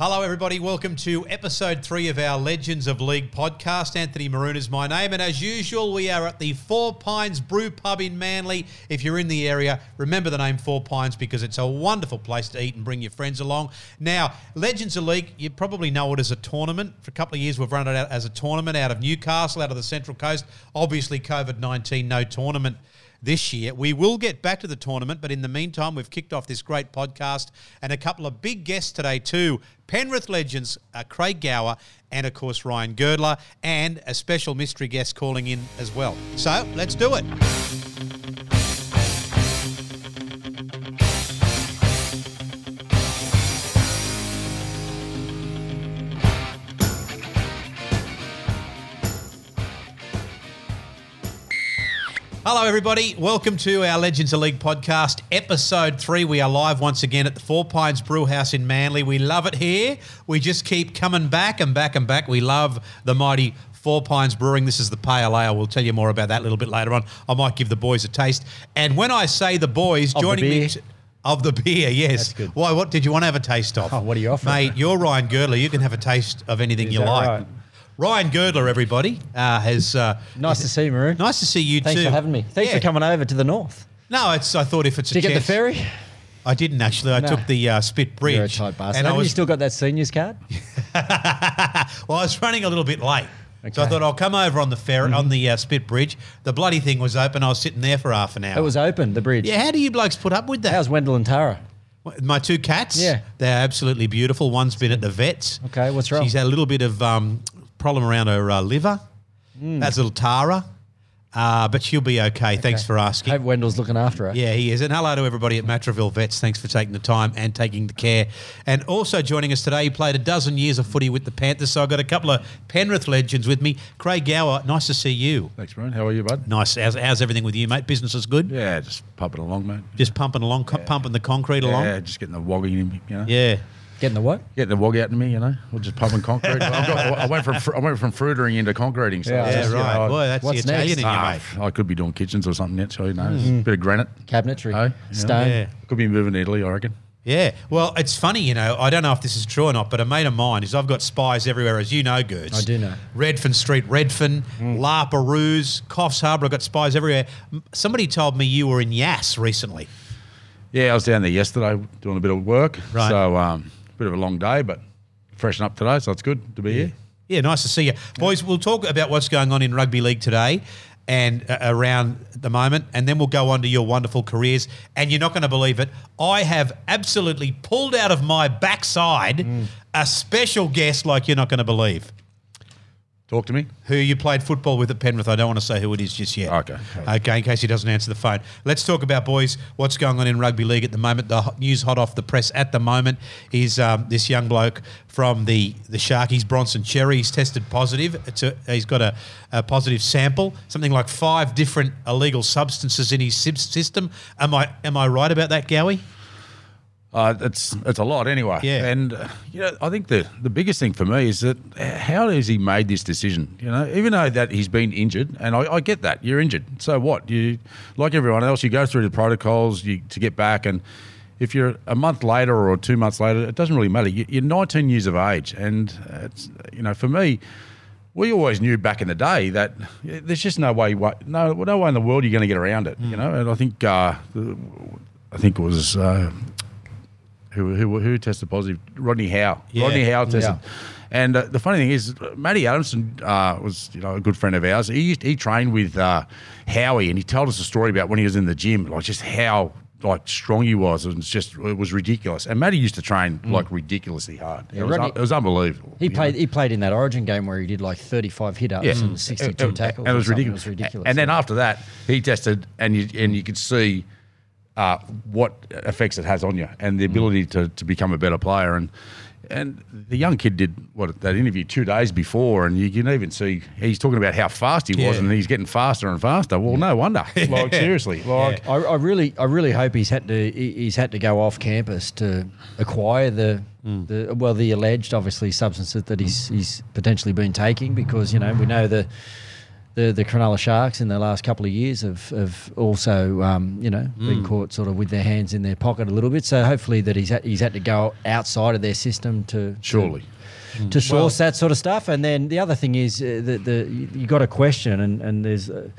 Hello, everybody. Welcome to episode three of our Legends of League podcast. Anthony Maroon is my name, and as usual, we are at the Four Pines Brew Pub in Manly. If you're in the area, remember the name Four Pines because it's a wonderful place to eat and bring your friends along. Now, Legends of League, you probably know it as a tournament. For a couple of years, we've run it out as a tournament out of Newcastle, out of the Central Coast. Obviously, COVID 19, no tournament this year. We will get back to the tournament, but in the meantime, we've kicked off this great podcast and a couple of big guests today, too. Penrith legends uh, Craig Gower and, of course, Ryan Girdler, and a special mystery guest calling in as well. So let's do it. Hello, everybody. Welcome to our Legends of League podcast, episode three. We are live once again at the Four Pines Brew House in Manly. We love it here. We just keep coming back and back and back. We love the mighty Four Pines Brewing. This is the pale ale. We'll tell you more about that a little bit later on. I might give the boys a taste. And when I say the boys, Of the joining me. t- of the beer, yes. That's good. Why? What did you want to have a taste of? Oh, what are you offering? mate? You're Ryan Girdler. You can have a taste of anything Is you like. right? Ryan Girdler, everybody, uh, has. Uh, Nice to see you, Maroon. Nice to see you too. Thanks too. for having me. Thanks Yeah. for coming over to the north. No, it's. I thought if it's Did a you get the ferry? I didn't actually. I No. took the uh, Spit Bridge. You're a tight bastard. And I Haven't you was still got that seniors card? well, I was running a little bit late. So I Mm-hmm. thought I'll come over on the ferry on the uh, Spit Bridge. The bloody thing was open. I was sitting there for half an hour. It was open, the bridge. Yeah, how do you blokes put up with that? How's Wendell and Tara? My two cats. Yeah. they're absolutely beautiful. One's been at the vets. Okay, what's wrong? She's had a little bit of um, problem around her uh, liver. Hmm. That's little Tara, uh, but she'll be okay. Thanks for asking. Hope Wendell's looking after her. Yeah, he is. And hello to everybody at Matraville Vets. Thanks for taking the time and taking the care. And also joining us today, he played a dozen years of footy with the Panthers. So I've got a couple of Penrith legends with me. Craig Gower, nice to see you. Thanks, Brian. How are you, bud? Nice. How's, how's everything with you, mate? Business is good? Yeah, just pumping along, mate. Just pumping along, co- pumping the concrete along? Yeah, just getting the wog in you know. Yeah. Getting the what? Getting the wog out of me, you know. We're just pumping concrete. I've got, I went from fr- I went from fruitering into concreting. So Yeah, it's Yeah, just, you right. know, Boy, that's the what's Italian next? in you, ah. I could be doing kitchens or something yet, so you know, A bit of granite. Cabinetry. Oh, yeah. Stone. Yeah. Could be moving to Italy, I reckon. Yeah. Well, it's funny, you know, I don't know if this is true or not, but a mate of mine is I've got spies everywhere, as you know, Girds. I do know. Redfern Street, Redfern, La Perouse, Coffs Harbour, I've got spies everywhere. Somebody told me you were in Yass recently. Yeah, I was down there yesterday doing a bit of work. Right. So, um, bit of a long day, but freshen up today, so it's good to be here. Yeah, nice to see you. Boys, we'll talk about what's going on in rugby league today and uh, around the moment, and then we'll go on to your wonderful careers. And you're not going to believe it. I have absolutely pulled out of my backside a special guest like you're not going to believe. Talk to me. who you played football with at Penrith. I don't want to say who it is just yet. Okay. Okay, in case he doesn't answer the phone. Let's talk about, boys, what's going on in rugby league at the moment. The news hot off the press at the moment is um, this young bloke from the, the Sharkies, Bronson Xerri. He's tested positive. It's a, he's got a, a positive sample, something like five different illegal substances in his system. Am I, am I right about that, Gowie? Uh, it's it's a lot anyway. Yeah. And uh, you know, I think the the biggest thing for me is that how has he made this decision? You know, even though that he's been injured, and I, I get that you're injured. So what? You like everyone else, you go through the protocols you, to get back, and if you're a month later or two months later, it doesn't really matter. You, you're 19 years of age, and it's you know, for me. We always knew back in the day that there's just no way, wa- no, no way in the world you're going to get around it, you know. And I think, uh, I think it was uh, who, who, who tested positive? Rodney Howe. Yeah. Rodney Howe tested. Yeah. And uh, the funny thing is, Matty Adamson uh, was you know a good friend of ours. He used, he trained with uh, Howie, and he told us a story about when he was in the gym, like just how like strong he was. And it's just it was ridiculous. And Matty used to train like ridiculously hard. it, was, Rodney- it was unbelievable. He you know. played. He played in that Origin game where he did like 35 hit ups Yeah. and 62 tackles. And it was ridiculous. It was ridiculous. And then after that, he tested, and you and you could see uh, what effects it has on you, and the Mm. ability to, to become a better player. And and the young kid did what that interview two days before, and you can even see he's talking about how fast he was, and he's getting faster and faster. Well, no wonder. Like seriously, like I, I really, I really hope he's had to he's had to go off campus to acquire the, the well the alleged obviously substances that he's he's potentially been taking because you know we know the the the Cronulla Sharks in the last couple of years have, have also um, you know been caught sort of with their hands in their pocket a little bit. So hopefully that he's had, he's had to go outside of their system to Surely. to, to source that sort of stuff. And then the other thing is uh, the the you, you got a question and and there's. Uh,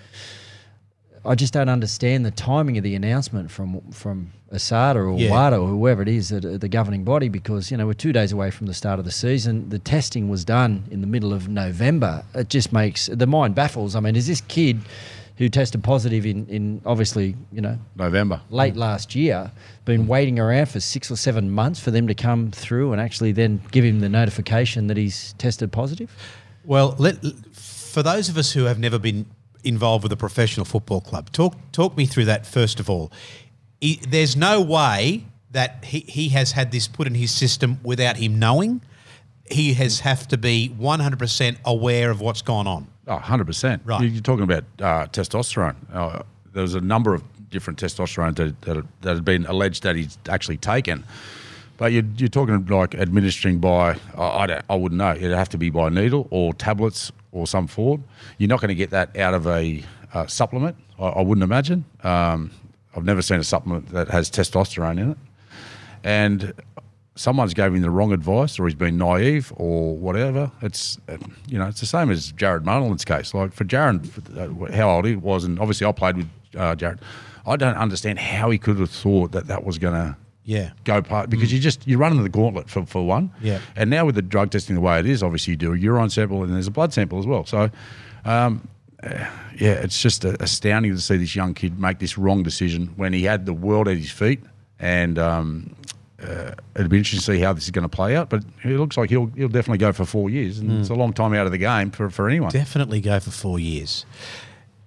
I just don't understand the timing of the announcement from from Asada or Yeah. WADA or whoever it is at uh, the governing body because you know we're two days away from the start of the season. The testing was done in the middle of November. It just makes the mind baffles. I mean, is this kid who tested positive in in obviously you know November. late last year been waiting around for six or seven months for them to come through and actually then give him the notification that he's tested positive? Well, let, for those of us who have never been involved with a professional football club, talk talk me through that first of all. He, there's no way that he, he has had this put in his system without him knowing. He has have to be 100% aware of what's gone on. Oh, 100%. Right. You- You're talking about uh, testosterone. Uh, there was a number of different testosterone that, that, that had been alleged that he's actually taken. But you're, you're talking like administering by, I, I, don't, I wouldn't know, it'd have to be by needle or tablets or some form. You're not going to get that out of a uh, supplement, I, I wouldn't imagine. Um, I've never seen a supplement that has testosterone in it. And someone's gave him the wrong advice or he's been naive or whatever. It's you know it's the same as Jared Mullins' case. Like for Jared, uh, how old he was, and obviously I played with uh, Jared. I don't understand how he could have thought that that was going to Yeah. go part because you just you're running the gauntlet for, for one. Yeah. And now with the drug testing the way it is, obviously you do a urine sample and there's a blood sample as well. So. Um, uh, yeah, it's just uh, astounding to see this young kid make this wrong decision when he had the world at his feet, and um, uh, it'd be interesting to see how this is going to play out. But it looks like he'll he'll definitely go for four years, and it's a long time out of the game for, for anyone. Definitely go for four years.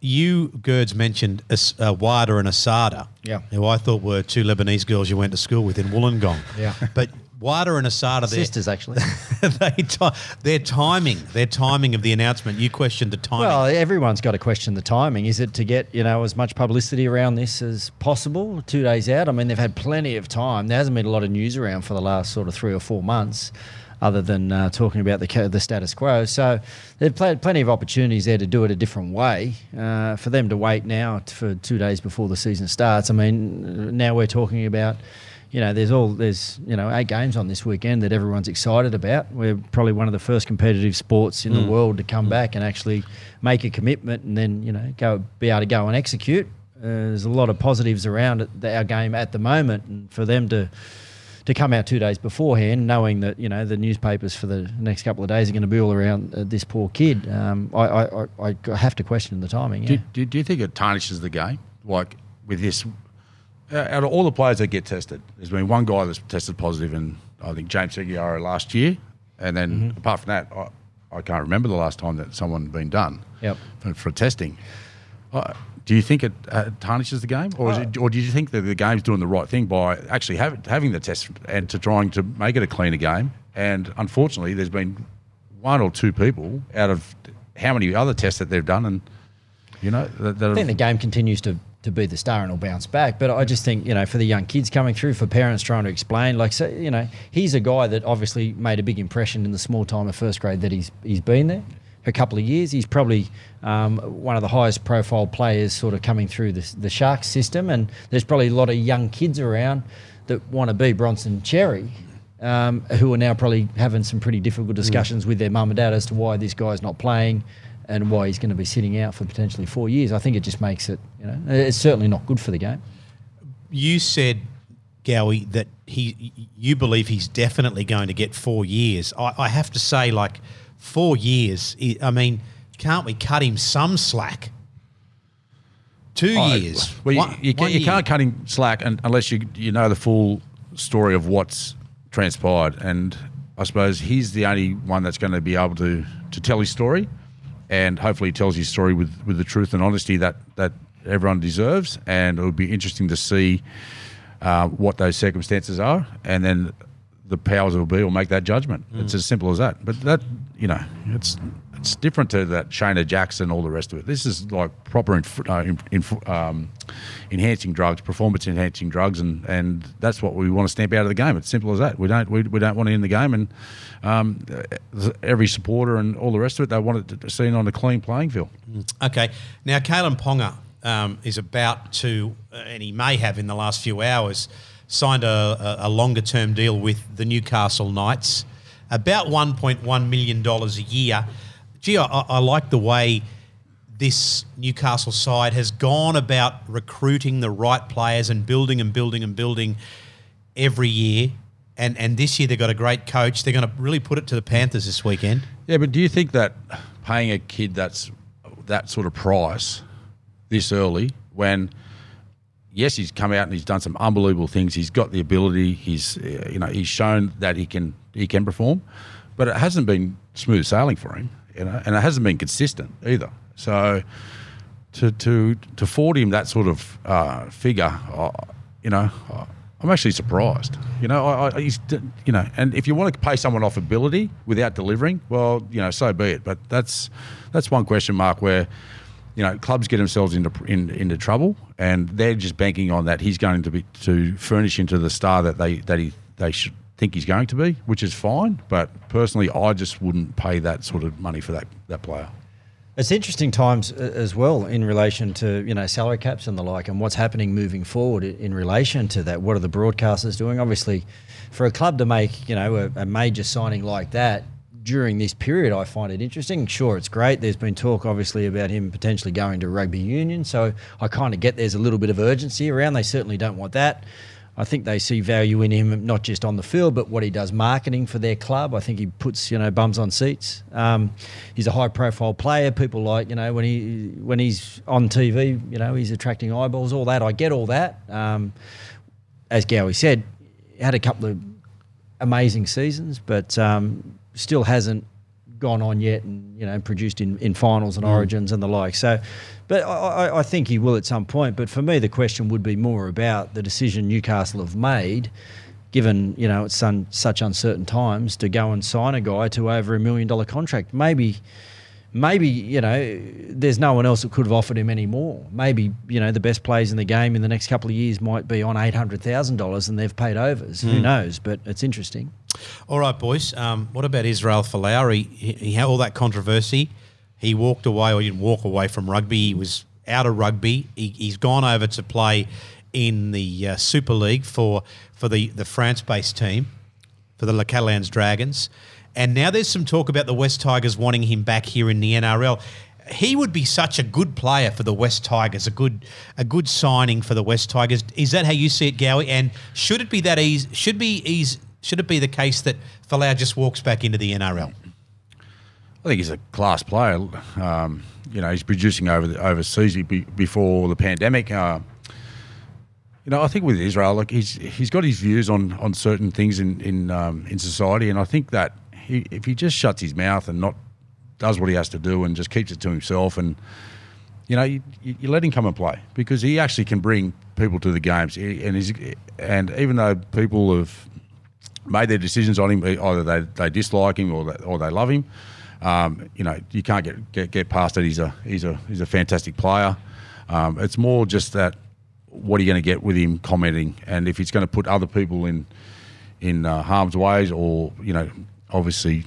You, Girds, mentioned As- uh, Wada and Asada, Yeah. who I thought were two Lebanese girls you went to school with in Wollongong. Yeah. But Wada and Asada, Sisters, actually. they ti- their timing, their timing of the announcement. You questioned the timing. Well, everyone's got to question the timing. Is it to get you know as much publicity around this as possible? Two days out. I mean, they've had plenty of time. There hasn't been a lot of news around for the last sort of three or four months, other than uh, talking about the the status quo. So they've played plenty of opportunities there to do it a different way. Uh, for them to wait now t- for two days before the season starts. I mean, now we're talking about you know, there's all there's you know eight games on this weekend that everyone's excited about. We're probably one of the first competitive sports in the world to come back and actually make a commitment and then you know go be able to go and execute. Uh, there's a lot of positives around our game at the moment, and for them to to come out two days beforehand, knowing that you know the newspapers for the next couple of days are going to be all around uh, this poor kid. Um, I, I, I, I have to question the timing. Do, Yeah. do, do you think it tarnishes the game? Like with this, out of all the players that get tested, there's been one guy that's tested positive, and I think James Segeyaro last year. And then Mm-hmm. apart from that, I, I can't remember the last time that someone had been done Yep. for, for testing. Uh, do you think it uh, tarnishes the game, or, is it, or do you think that the game's doing the right thing by actually have, having the test and to trying to make it a cleaner game? And unfortunately, there's been one or two people out of how many other tests that they've done, and you know, that, that I think the game continues to, to be the star and will bounce back. But I just think, you know, for the young kids coming through, for parents trying to explain, like, so, you know, he's a guy that obviously made a big impression in the small time of first grade that he's he's been there for a couple of years. He's probably um, one of the highest profile players sort of coming through the, the Sharks system. And there's probably a lot of young kids around that want to be Bronson Xerri. Um, who are now probably having some pretty difficult discussions with their mum and dad as to why this guy's not playing and why he's going to be sitting out for potentially four years. I think it just makes it, you know, it's certainly not good for the game. you said, Gowie, that he, you believe he's definitely going to get four years. I, I have to say, like, four years. I I mean, can't we cut him some slack? Two Oh, years. Well, you, One- you, can, you year. can't cut him slack un unless you you know the full story of what's transpired. And I suppose he's the only one that's going to be able to to tell his story, and hopefully he tells his story with with the truth and honesty that that everyone deserves. And it would be interesting to see uh, what those circumstances are, and then the powers that will be will make that judgment. Mm. It's as simple as that. But that you know, it's It's different to that Shana Jackson, and all the rest of it. This is like proper inf- uh, in, in, um, enhancing drugs, performance enhancing drugs, and, and that's what we want to stamp out of the game. It's simple as that. We don't we, we don't want to end the game, and um, every supporter and all the rest of it, they want it seen on a clean playing field. Okay, now Kalyn Ponga um, is about to, uh, and he may have in the last few hours, signed a, a, longer term deal with the Newcastle Knights, about $1.1 million a year. Gee, I, I like the way this Newcastle side has gone about recruiting the right players and building and building and building every year. And, and this year they've got a great coach. They're going to really put it to the Panthers this weekend. Yeah, but do you think that paying a kid that's that sort of price this early when yes he's come out and he's done some unbelievable things he's got the ability he's you know he's shown that he can he can perform but it hasn't been smooth sailing for him you know and it hasn't been consistent either so to to to afford him that sort of uh, figure uh, you know I'm actually surprised. You know, I, I, you know, and if you want to pay someone off ability without delivering, well, you know, so be it. But that's that's one question mark where you know, clubs get themselves into in, into trouble, and they're just banking on that he's going to be to furnish into the star that they that he they should think he's going to be, which is fine. But personally, I just wouldn't pay that sort of money for that that player. It's interesting times uh, as well in relation to you know salary caps and the like, and what's happening moving forward in relation to that. What are the broadcasters doing? Obviously, for a club to make you know a, a major signing like that, during this period, I find it interesting. Sure, it's great. There's been talk, obviously, about him potentially going to rugby union. So I kind of get there's a little bit of urgency around. They certainly don't want that. I think they see value in him not just on the field, but what he does marketing for their club. I think he puts you know bums on seats. Um, he's a high-profile player. People like you know when he when he's on TV, you know he's attracting eyeballs. All that I get all that. Um, as Gowie said, had a couple of amazing seasons, but um, still hasn't gone on yet and you know produced in, in finals and mm. origins and the like. So, but I, I, think he will at some point. But for me, the question would be more about the decision Newcastle have made, given you know it's such uncertain times, to go and sign a guy to over a million dollar contract. Maybe maybe you know there's no one else that could have offered him any more. Maybe you know the best players in the game in the next couple of years might be on eight hundred thousand dollars and they've paid overs. Mm. Who hmm. knows? But it's interesting. All right, boys. Um, what about Israel Folau? He, he had all that controversy. He walked away, or he didn't walk away from rugby. He was out of rugby. He, has gone over to play in the uh, Super League for for the the France based team for the Le Catalans Dragons. And now there's some talk about the West Tigers wanting him back here in the NRL. He would be such a good player for the West Tigers, a good a good signing for the West Tigers. Is that how you see it, Gowie? And should it be that easy? Should be easy? Should it be the case that Folau just walks back into the NRL? I think he's a class player. Um, you know, he's producing over the, overseas before the pandemic. Uh, you know, I think with Israel, like he's he's got his views on, on certain things in in um, in society, and I think that he, if he just shuts his mouth and not does what he has to do and just keeps it to himself and you know, you, you, let him come and play because he actually can bring people to the games. And he's, and even though people have made their decisions on him, either they, they dislike him or they, or they love him, um, you know, you can't get, get, get past it. He's a he's a he's a fantastic player. Um, it's more just that what are you going to get with him commenting, and if he's going to put other people in in uh, harm's ways or you know obviously,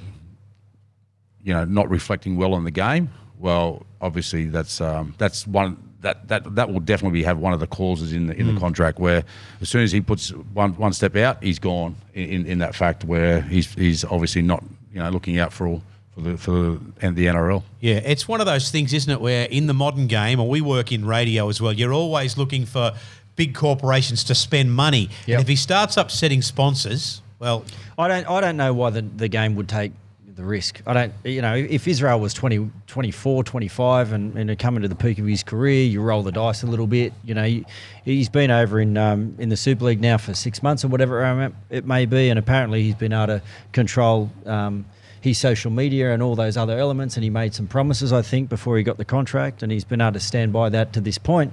you know, not reflecting well on the game, well, obviously that's um, that's one that, that that will definitely have one of the clauses in the in mm. the contract where as soon as he puts one one step out, he's gone in, in that fact where he's he's obviously not you know looking out for all. For the, for the, and the NRL. Yeah, it's one of those things, isn't it, where in the modern game, or we work in radio as well, you're always looking for big corporations to spend money. Yep. And if he starts upsetting sponsors, well, I don't. I don't know why the, the game would take the risk. I don't. You know, if Israel was 20, 24, 25 and, and coming to the peak of his career, you roll the dice a little bit. You know, he's been over in um, in the Super League now for six months or whatever it may be, and apparently he's been able to control. Um, his social media and all those other elements, and he made some promises, I think, before he got the contract, and he's been able to stand by that to this point.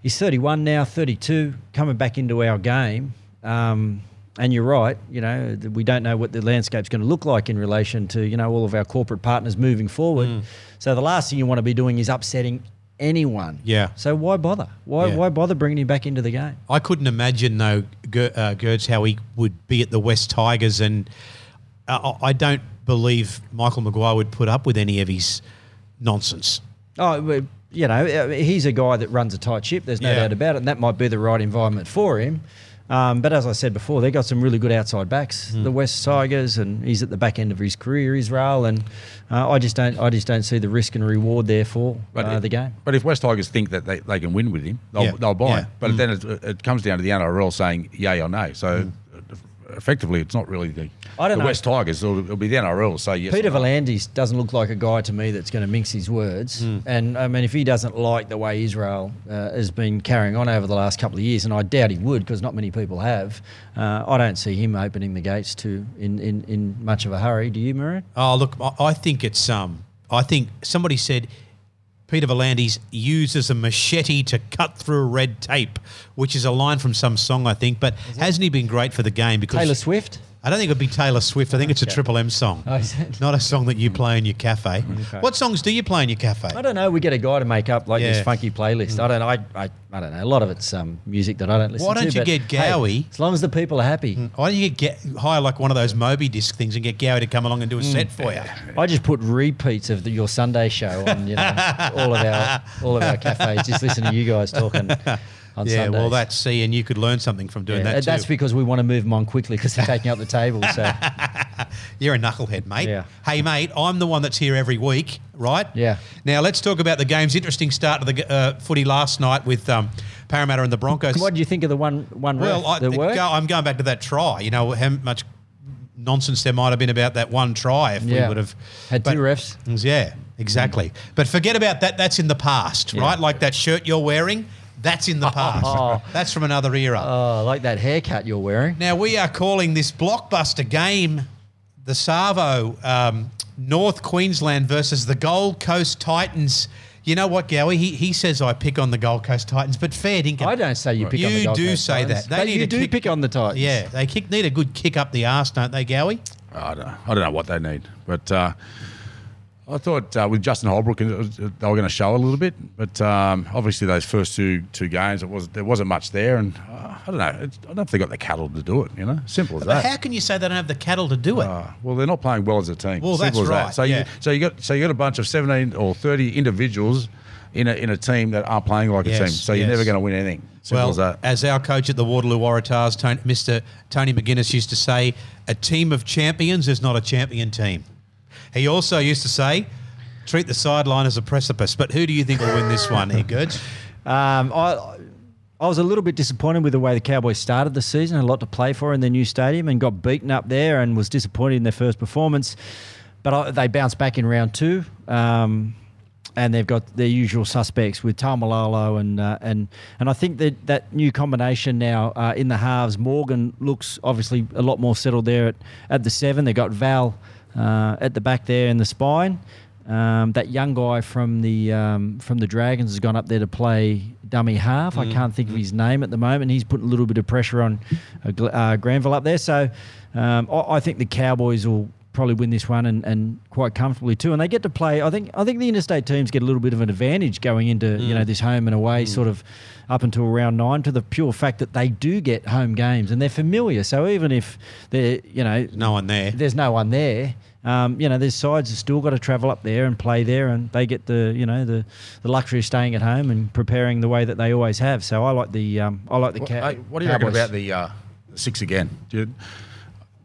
He's 31 now, 32, coming back into our game. Um, and you're right. You know, we don't know what the landscape's going to look like in relation to you know all of our corporate partners moving forward. Mm. So the last thing you want to be doing is upsetting anyone. Yeah. So why bother? Why Yeah. why bother bringing him back into the game? I couldn't imagine though, uh, Girds, how he would be at the West Tigers, and uh, I I don't believe Michael Maguire would put up with any of his nonsense. Oh, you know, uh, he's a guy that runs a tight ship. There's no Yeah. doubt about it, and that might be the right environment for him. Um, but as I said before, they've got some really good outside backs, Hmm. the West Tigers, and he's at the back end of his career, Israel, and uh, I just don't, I just don't see the risk and reward there for uh, if- the game. But if West Tigers think that they, they can win with him, they'll, Yeah, they'll buy yeah. him. But then it, it comes down to the NRL saying yay or nay. So effectively, it's not really the, I don't the know. West Tigers. It'll, it'll be the NRL So yes. Peter or no. Doesn't look like a guy to me that's going to mince his words. Hmm. And I mean, if he doesn't like the way Israel uh, has been carrying on over the last couple of years, and I doubt he would because not many people have, uh, I don't see him opening the gates to in, in, in much of a hurry. Do you, Murray? Oh, look, I- I think it's um, I think somebody said Peter V'landys uses a machete to cut through red tape, which is a line from some song, I think. But hasn't he been great for the game? Because Taylor Swift? I don't think it'd be Taylor Swift. I think it's a Okay. Triple M song, Oh, is it? not a song that you play in your cafe. What songs do you play in your cafe? I don't know. We get a guy to make up like Yeah. Mm. this funky playlist. I don't know. I, I, I don't know. A lot of it's um, music that I don't listen to. Why don't you but, get hey, Gowie? as long as the people are happy. Why don't you get hire like one of those Moby disc things and get Gowie to come along and do a set for you? I just put repeats of the, your Sunday show on, you know, all of our all of our cafes. Just listen to you guys talking on Yeah, Sundays. well, that's see, and you could learn something from doing Yeah, that too. that's because we want to move them on quickly because they're taking up the table. So You're a knucklehead, mate. Yeah. Hey, mate, I'm the one that's here every week, right? Yeah. Now let's talk about the games. Interesting start to the uh, footy last night with um, Parramatta and the Broncos. what do you think of the one one well, I, that the worked? go, I'm going back to that try. You know how much nonsense there might have been about that one try if we would have Had two refs. Yeah, exactly. But forget about that. That's in the past, Yeah. right? Like that shirt you're wearing. That's in the past. Oh. That's from another era. Oh, I like that haircut you're wearing. Now we are calling this blockbuster game the Savo um, North Queensland versus the Gold Coast Titans. You know what, Gowie? He, he says I pick on the Gold Coast Titans, but fair dinkum. I don't say you pick you on the Gold do say Titans, that. They but need you do kick- pick on the Titans. Yeah, they kick, need a good kick up the arse, don't they, Gowie? I don't, I don't know what they need, but uh, I thought uh, with Justin Holbrook was- they were going to show a little bit, but um, obviously those first two two games it was there wasn't much there, and uh, I don't know. It's, I don't know if they got the cattle to do it. You know, simple as But that. how can you say they don't have the cattle to do it? Uh, well, they're not playing well as a team. Well, Simple that's as right, That. So yeah. you so you got so you got a bunch of seventeen or thirty individuals in a in a team that aren't playing like Yes, a team. So you're never going to win anything. Simple well, as that. as our coach at the Waterloo Waratahs, Tony, Mr. Tony McGuinness, used to say, a team of champions is not a champion team. He also used to say, treat the sideline as a precipice. But who do you think will win this one, Girds? Um, I, I was a little bit disappointed with the way the Cowboys started the season. A lot to play for in their new stadium and got beaten up there and was disappointed in their first performance. But I, they bounced back in round two. Um, and they've got their usual suspects with Taumalolo and uh, and and I think that that new combination now uh, in the halves. Morgan looks obviously a lot more settled there at, at the seven. They got Val uh, at the back there in the spine. Um, that young guy from the um, from the Dragons has gone up there to play dummy half. I can't think of his name at the moment. He's putting a little bit of pressure on uh, uh, Granville up there. So um, I, I think the Cowboys will probably win this one and, and quite comfortably too. And they get to play. I think I think the interstate teams get a little bit of an advantage going into you know this home and away sort of up until round nine to the pure fact that they do get home games and they're familiar. So even if they're you know No one there. there's no one there. Um, you know, there's sides have still got to travel up there and play there, and they get the you know the, the luxury of staying at home and preparing the way that they always have. So I like the um, I like the. What, Cow- hey, what do you reckon about the uh, six again? Dude,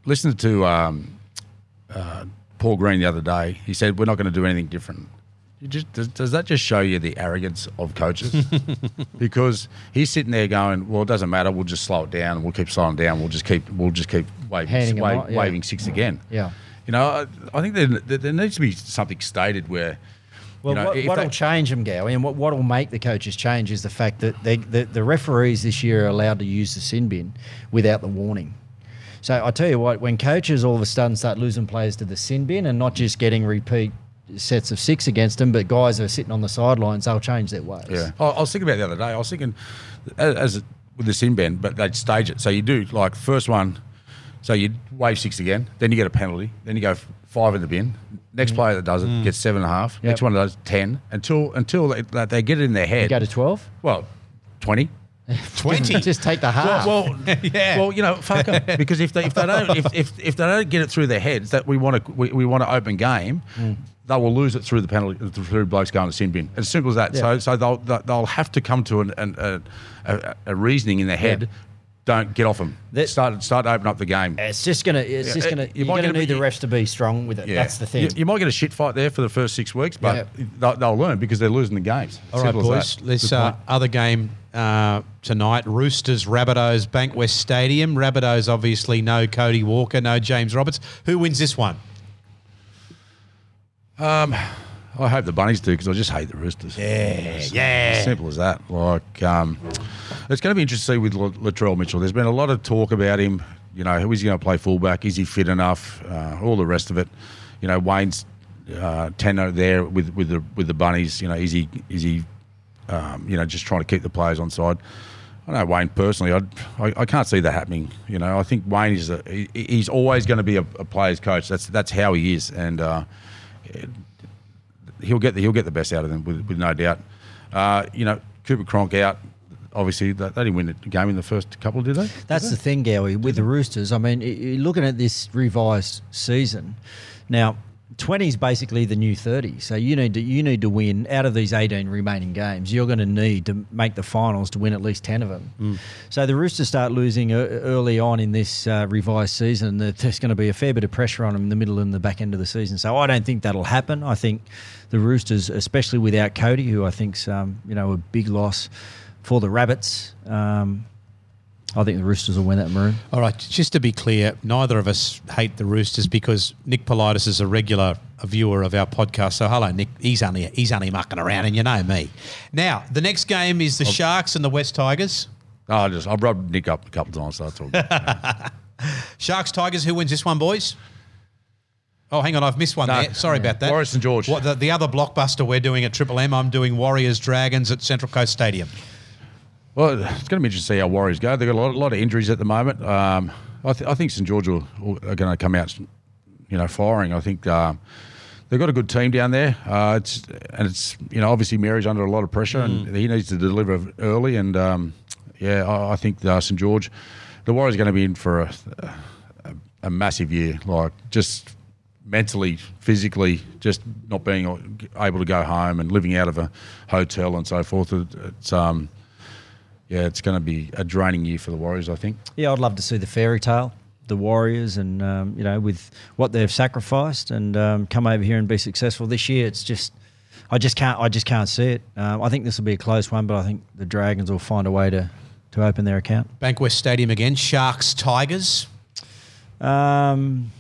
listen to um, uh, Paul Green the other day. He said we're not going to do anything different. Just, does, does that just show you the arrogance of coaches? because he's sitting there going, "Well, it doesn't matter. We'll just slow it down. We'll keep slowing down. We'll just keep we'll just keep waving Handing them wave, yeah. waving six again." Yeah. You know, I, I think there, there, there needs to be something stated where. Well, you know, what, what'll they- change them, Gowie, and what what'll make the coaches change is the fact that they, the the referees this year are allowed to use the sin bin without the warning. So I tell you what, when coaches all of a sudden start losing players to the sin bin and not just getting repeat sets of six against them, but guys are sitting on the sidelines, they'll change their ways. Yeah, I, I was thinking about it the other day. I was thinking, as, as with the sin bin, but they'd stage it. So you do like first one, So you wave six again, then you get a penalty, then you go five in the bin. Next mm. player that does it mm. gets seven and a half. Yep. Next one that does ten until until they, they get it in their head. Go to 12? well, twenty. 20. Just take the half. Well, Yeah. Well, you know, fuck 'em. because if they if they don't if, if, if they don't get it through their heads that we want to we, we want to open game, they will lose it through the penalty through blokes going to sin bin. As simple as that. Yeah. So so they'll they'll have to come to an, an, a, a, a reasoning in their head. Yeah. Don't get off them. That- start start to open up the game. it's just gonna. It's Yeah, just gonna. you are might gonna need the bit- refs to be strong with it. That's the thing. You, you might get a shit fight there for the first six weeks, but Yeah. they'll, they'll learn because they're losing the games. All right, boys. Good uh, other game uh, tonight, Roosters, Rabbitohs, Bankwest Stadium. Rabbitohs obviously no Cody Walker, no James Roberts. Who wins this one? Um, I hope the bunnies do because I just hate the Roosters. Yeah, yeah. Simple as that. Like, um, it's going to be interesting to see with Latrell Mitchell. There's been a lot of talk about him. You know, who is he going to play fullback? Is he fit enough? Uh, all the rest of it. You know, Wayne's uh, tenor there with with the with the bunnies. You know, is he is he, um, you know, just trying to keep the players on side? I know Wayne personally. I'd, I I can't see that happening. You know, I think Wayne is a, he, he's always going to be a, a player's coach. That's that's how he is, and uh, he'll get the, he'll get the best out of them with, with no doubt. Uh, you know, Cooper Cronk out. Obviously, they, they didn't win the game in the first couple, did they? That's the thing, Gowie, with the Roosters. I mean, looking at this revised season. Now, 20 is basically the new 30. So you need to you need to win out of these 18 remaining games. You're going to need to make the finals to win at least 10 of them. So the Roosters start losing early on in this uh, revised season. There's going to be a fair bit of pressure on them in the middle and the back end of the season. So I don't think that'll happen. I think the Roosters, especially without Cody, who I think's um, you know a big loss for the Rabbits. Um, I think the Roosters will win that maroon. All right, just to be clear, neither of us hate the Roosters because Nick Politis is a regular viewer of our podcast. So hello, Nick. He's only he's only mucking around, and you know me. Now, the next game is the oh. Sharks and the West Tigers. Oh, I just I've rubbed Nick up a couple of times, so that's all good. Sharks Tigers. Who wins this one, boys? Oh, hang on, I've missed one No. there. Sorry about that. Warriors St George. What the, the other blockbuster we're doing at Triple M? I'm doing Warriors Dragons at Central Coast Stadium. Well, it's going to be interesting to see how Warriors go. They've got a lot, a lot of injuries at the moment. Um, I, th- I think St George will, will- are going to come out, you know, firing. I think um, they've got a good team down there. Uh, it's and it's you know obviously Mary's under a lot of pressure and he needs to deliver early. And um, yeah, I, I think uh, St George, the Warriors are going to be in for a, a, a massive year. Like just mentally, physically, just not being able to go home and living out of a hotel and so forth. It- It's um, yeah, it's going to be a draining year for the Warriors. I think. Yeah, I'd love to see the fairy tale, the Warriors, and um, you know, with what they've sacrificed and um, come over here and be successful this year. It's just, I just can't, I just can't see it. Um, I think this will be a close one, but I think the Dragons will find a way to to open their account. Bankwest Stadium again. Sharks Tigers. Um,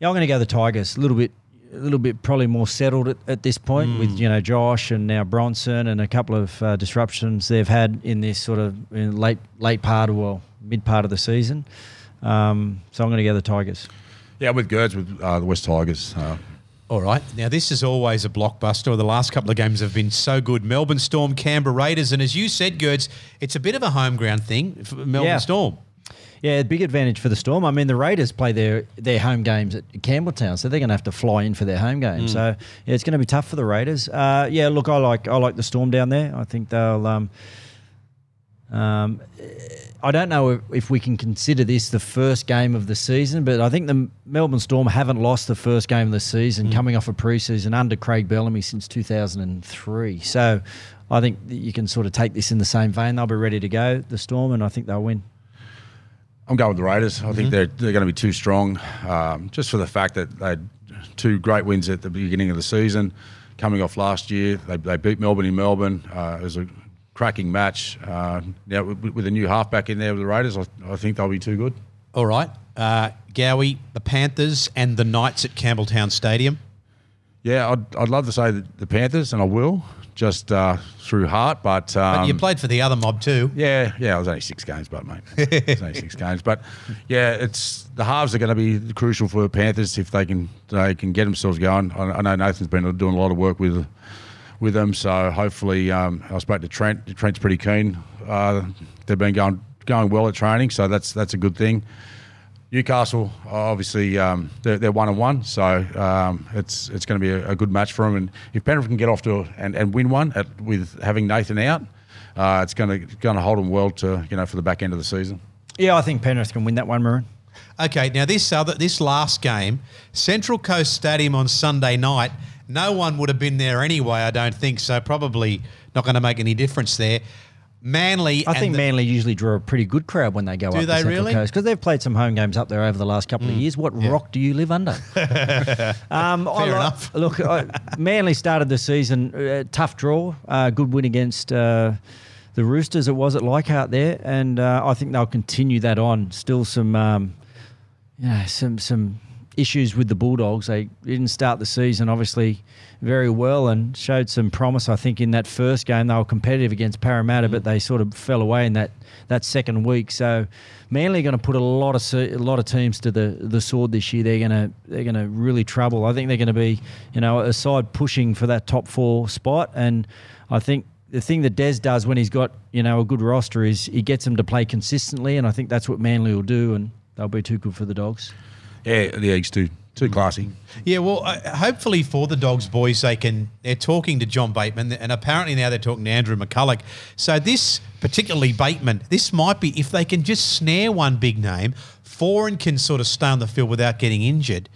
yeah, I'm going to go the Tigers. A little bit, a little bit probably more settled at, at this point with you know Josh and now Bronson and a couple of uh, disruptions they've had in this sort of in late late part of well mid part of the season. Um, so I'm going to go the Tigers. Yeah, with Girds, with uh, the West Tigers. Uh, All right. Now, this is always a blockbuster. The last couple of games have been so good. Melbourne Storm, Canberra Raiders. And as you said, Girds, it's a bit of a home ground thing for Melbourne Yeah. Storm. Yeah, big advantage for the Storm. I mean, the Raiders play their their home games at Campbelltown, so they're going to have to fly in for their home game. So yeah, it's going to be tough for the Raiders. Uh, yeah, look, I like I like the Storm down there. I think they'll. Um, um, I don't know if, if we can consider this the first game of the season, but I think the Melbourne Storm haven't lost the first game of the season coming off a preseason under Craig Bellamy since 2003. So I think that you can sort of take this in the same vein. They'll be ready to go, the Storm, and I think they'll win. I'm going with the Raiders. I think they're they're going to be too strong, um, just for the fact that they had two great wins at the beginning of the season, coming off last year. They, they beat Melbourne in Melbourne. Uh, it was a cracking match. Uh, now with, with a new halfback in there with the Raiders, I, I think they'll be too good. All right. Uh, Gowie, the Panthers, and the Knights at Campbelltown Stadium. Yeah, I'd, I'd love to say the Panthers, and I will just uh, through heart, but, um, But you played for the other mob too. Yeah, yeah, it was only six games, but mate, it was only six games. But yeah, it's the halves are going to be crucial for the Panthers if they can they can get themselves going. I, I know Nathan's been doing a lot of work with with them, so hopefully um, I spoke to Trent. Trent's pretty keen. Uh, they've been going going well at training, so that's that's a good thing. Newcastle, obviously, um, they're, they're one and one, so um, it's it's going to be a, a, good match for them. And if Penrith can get off to and, and win one at, with having Nathan out, uh, it's going to going to hold them well to you know for the back end of the season. Yeah, I think Penrith can win that one, Maroon. Okay, now this other this last game, Central Coast Stadium on Sunday night. No one would have been there anyway, I don't think. So probably not going to make any difference there. Manly. I think the, Manly usually draw a pretty good crowd when they go do up they the Central really? Coast because they've played some home games up there over the last couple mm. of years. What yeah. rock do you live under? um, Fair I enough. Look, I, Manly started the season uh, tough draw, uh, good win against. Uh, the Roosters, it was at Leichhardt there, and uh, I think they'll continue that on. Still some, um, you know, some some issues with the Bulldogs. They didn't start the season obviously very well and showed some promise. I think in that first game they were competitive against Parramatta, mm. but they sort of fell away in that, that second week. So Manly are going to put a lot of a lot of teams to the the sword this year. They're going to they're going to really trouble. I think they're going to be you know a side pushing for that top four spot, and I think. The thing that Des does when he's got you know a good roster is he gets them to play consistently, and I think that's what Manly will do, and they'll be too good for the Dogs. Yeah, the eggs too. Too classy. Yeah, well, uh, hopefully for the Dogs boys, they can. They're talking to John Bateman, and apparently now they're talking to Andrew McCullough. So this, particularly Bateman, this might be if they can just snare one big name, Foran can sort of stay on the field without getting injured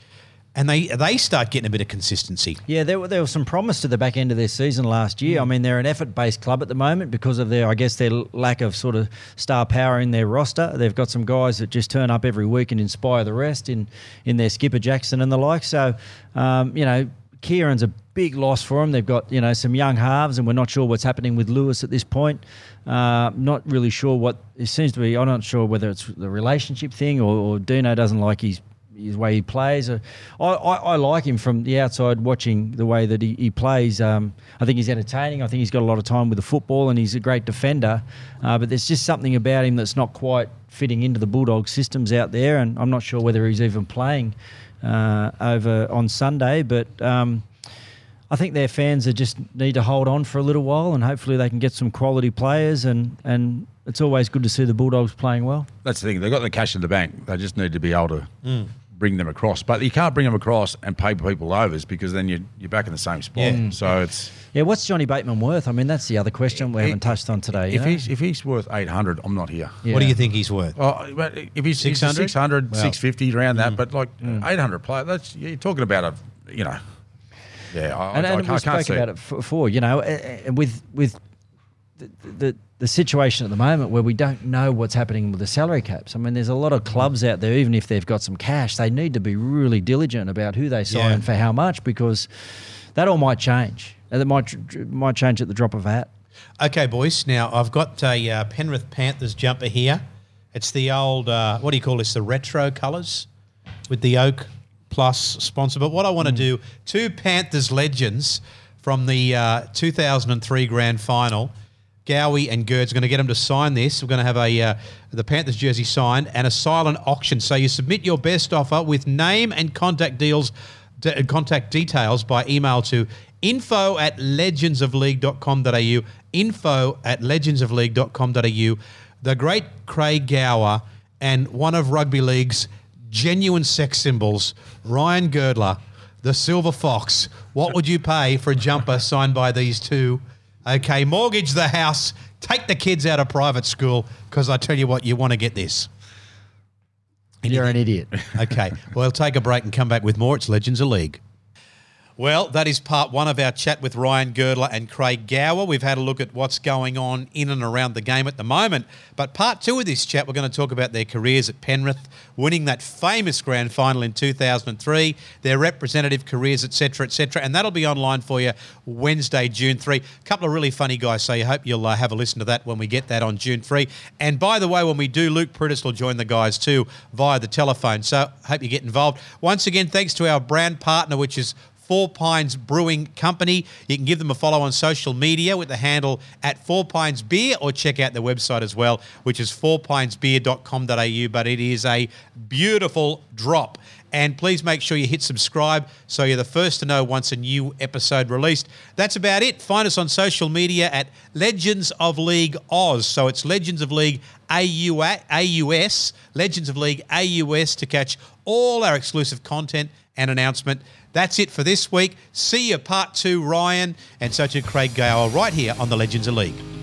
and they they start getting a bit of consistency. Yeah, there, were, there was some promise to the back end of their season last year. Mm. I mean, they're an effort based club at the moment because of their, I guess, their lack of sort of star power in their roster. They've got some guys that just turn up every week and inspire the rest in in their skipper Jackson and the like. So, um, you know, Kieran's a big loss for them. They've got you know some young halves, and we're not sure what's happening with Lewis at this point. Uh, not really sure what it seems to be. I'm not sure whether it's the relationship thing or, or Dino doesn't like his his way he plays. Uh, I, I, I, like him from the outside watching the way that he, he plays. Um, I think he's entertaining. I think he's got a lot of time with the football and he's a great defender. Uh, but there's just something about him that's not quite fitting into the Bulldog systems out there. And I'm not sure whether he's even playing uh, over on Sunday. But um, I think their fans are just need to hold on for a little while and hopefully they can get some quality players and, and it's always good to see the Bulldogs playing well. That's the thing. They've got the cash in the bank. They just need to be able to mm bring them across. But you can't bring them across and pay people overs because then you're, you're back in the same spot. Yeah. So it's yeah. What's Johnny Bateman worth? I mean, that's the other question we haven't touched on today. If he's if he's worth eight hundred, I'm not here. Yeah. What do you think he's worth? Oh, but if he's 600, 600 well, 650 around that, mm. but like mm. 800 player, that's you're talking about a you know. Yeah, I, and, I, and I, we spoke about it before. You know, with with the, the the situation at the moment where we don't know what's happening with the salary caps. I mean, there's a lot of clubs out there, even if they've got some cash, they need to be really diligent about who they sign yeah. for how much because that all might change. And it might might change at the drop of a hat. Okay, boys. Now I've got a uh, Penrith Panthers jumper here. It's the old uh, what do you call this? The retro colours with the oak plus sponsor. But what I want to mm. do, two Panthers legends from the uh, 2003 Grand Final. Gowie and Girds are going to get them to sign this. We're going to have a uh, the Panthers jersey signed and a silent auction. So you submit your best offer with name and contact deals, de- contact details by email to info at legendsofleague.com.au. Info at legendsofleague.com.au. The great Craig Gower and one of rugby league's genuine sex symbols, Ryan Girdler, the Silver Fox. What would you pay for a jumper signed by these two? Okay, mortgage the house, take the kids out of private school because I tell you what, you want to get this. You're an idiot. okay, well, we'll take a break and come back with more. It's Legends of League. Well, that is part one of our chat with Ryan Girdler and Craig Gower. We've had a look at what's going on in and around the game at the moment. But part two of this chat, we're going to talk about their careers at Penrith, winning that famous grand final in 2003, their representative careers, etc., etc. And that'll be online for you Wednesday, June 3. A couple of really funny guys, so I hope you'll uh, have a listen to that when we get that on June 3. And by the way, when we do, Luke Priddis will join the guys too via the telephone. So hope you get involved. Once again, thanks to our brand partner, which is Four Pines Brewing Company. You can give them a follow on social media with the handle at Four Pines Beer or check out their website as well, which is fourpinesbeer.com.au. But it is a beautiful drop. And please make sure you hit subscribe so you're the first to know once a new episode released. That's about it. Find us on social media at Legends of League Oz. So it's Legends of League AUS, Legends of League AUS to catch all our exclusive content and announcement. That's it for this week. See you part two, Ryan, and so to Craig Gower right here on the Legends of League.